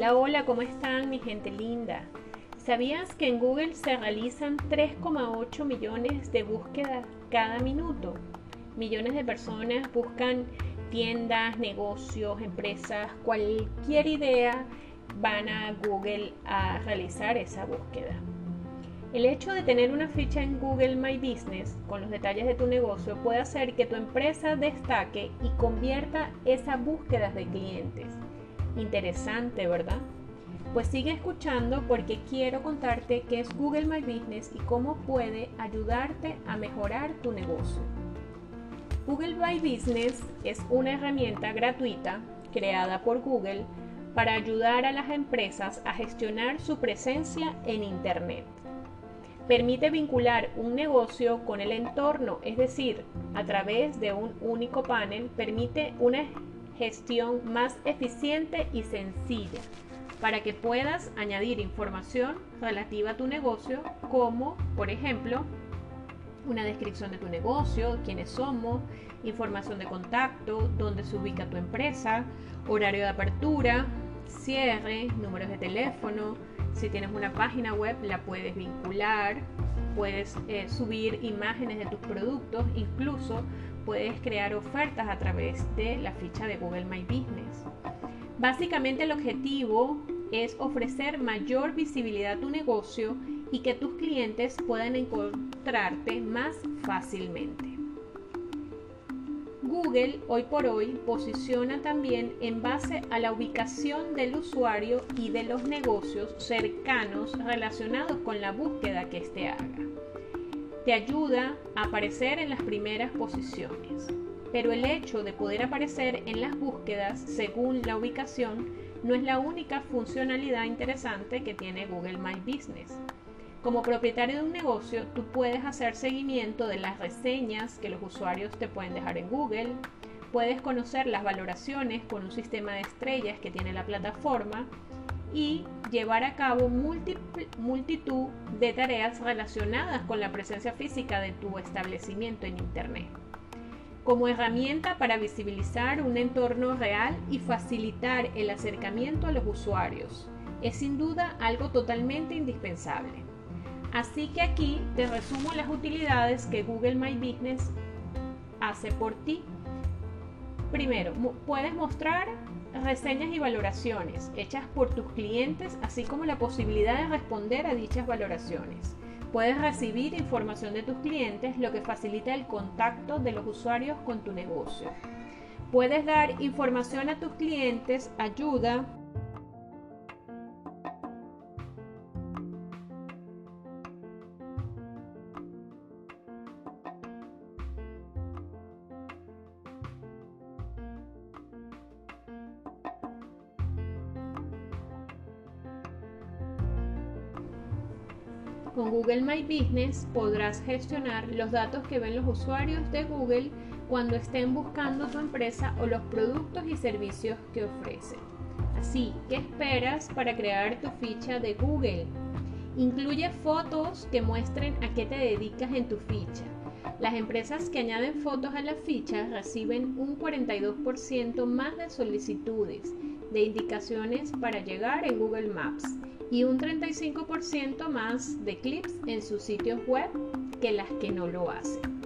Hola, hola, ¿cómo están mi gente linda? ¿Sabías que en Google se realizan 3,8 millones de búsquedas cada minuto? Millones de personas buscan tiendas, negocios, empresas, cualquier idea van a Google a realizar esa búsqueda. El hecho de tener una ficha en Google My Business con los detalles de tu negocio puede hacer que tu empresa destaque y convierta esas búsquedas de clientes. Interesante, ¿verdad? Pues sigue escuchando porque quiero contarte qué es Google My Business y cómo puede ayudarte a mejorar tu negocio. Google My Business es una herramienta gratuita creada por Google para ayudar a las empresas a gestionar su presencia en Internet. Permite vincular un negocio con el entorno, es decir, a través de un único panel, permite una gestión más eficiente y sencilla para que puedas añadir información relativa a tu negocio como, por ejemplo, una descripción de tu negocio, quiénes somos, información de contacto, dónde se ubica tu empresa, horario de apertura, cierre, números de teléfono. Si tienes una página web, la puedes vincular, puedes eh, subir imágenes de tus productos, incluso puedes crear ofertas a través de la ficha de Google My Business. Básicamente el objetivo es ofrecer mayor visibilidad a tu negocio y que tus clientes puedan encontrarte más fácilmente. Google hoy por hoy posiciona también en base a la ubicación del usuario y de los negocios cercanos relacionados con la búsqueda que éste haga te ayuda a aparecer en las primeras posiciones. Pero el hecho de poder aparecer en las búsquedas según la ubicación no es la única funcionalidad interesante que tiene Google My Business. Como propietario de un negocio, tú puedes hacer seguimiento de las reseñas que los usuarios te pueden dejar en Google, puedes conocer las valoraciones con un sistema de estrellas que tiene la plataforma y llevar a cabo multitud de tareas relacionadas con la presencia física de tu establecimiento en Internet. Como herramienta para visibilizar un entorno real y facilitar el acercamiento a los usuarios, es sin duda algo totalmente indispensable. Así que aquí te resumo las utilidades que Google My Business hace por ti. Primero, puedes mostrar reseñas y valoraciones hechas por tus clientes, así como la posibilidad de responder a dichas valoraciones. Puedes recibir información de tus clientes, lo que facilita el contacto de los usuarios con tu negocio. Puedes dar información a tus clientes, ayuda Con Google My Business podrás gestionar los datos que ven los usuarios de Google cuando estén buscando tu empresa o los productos y servicios que ofrece. Así, ¿qué esperas para crear tu ficha de Google? Incluye fotos que muestren a qué te dedicas en tu ficha. Las empresas que añaden fotos a la ficha reciben un 42% más de solicitudes de indicaciones para llegar en Google Maps y un 35% más de clips en sus sitios web que las que no lo hacen.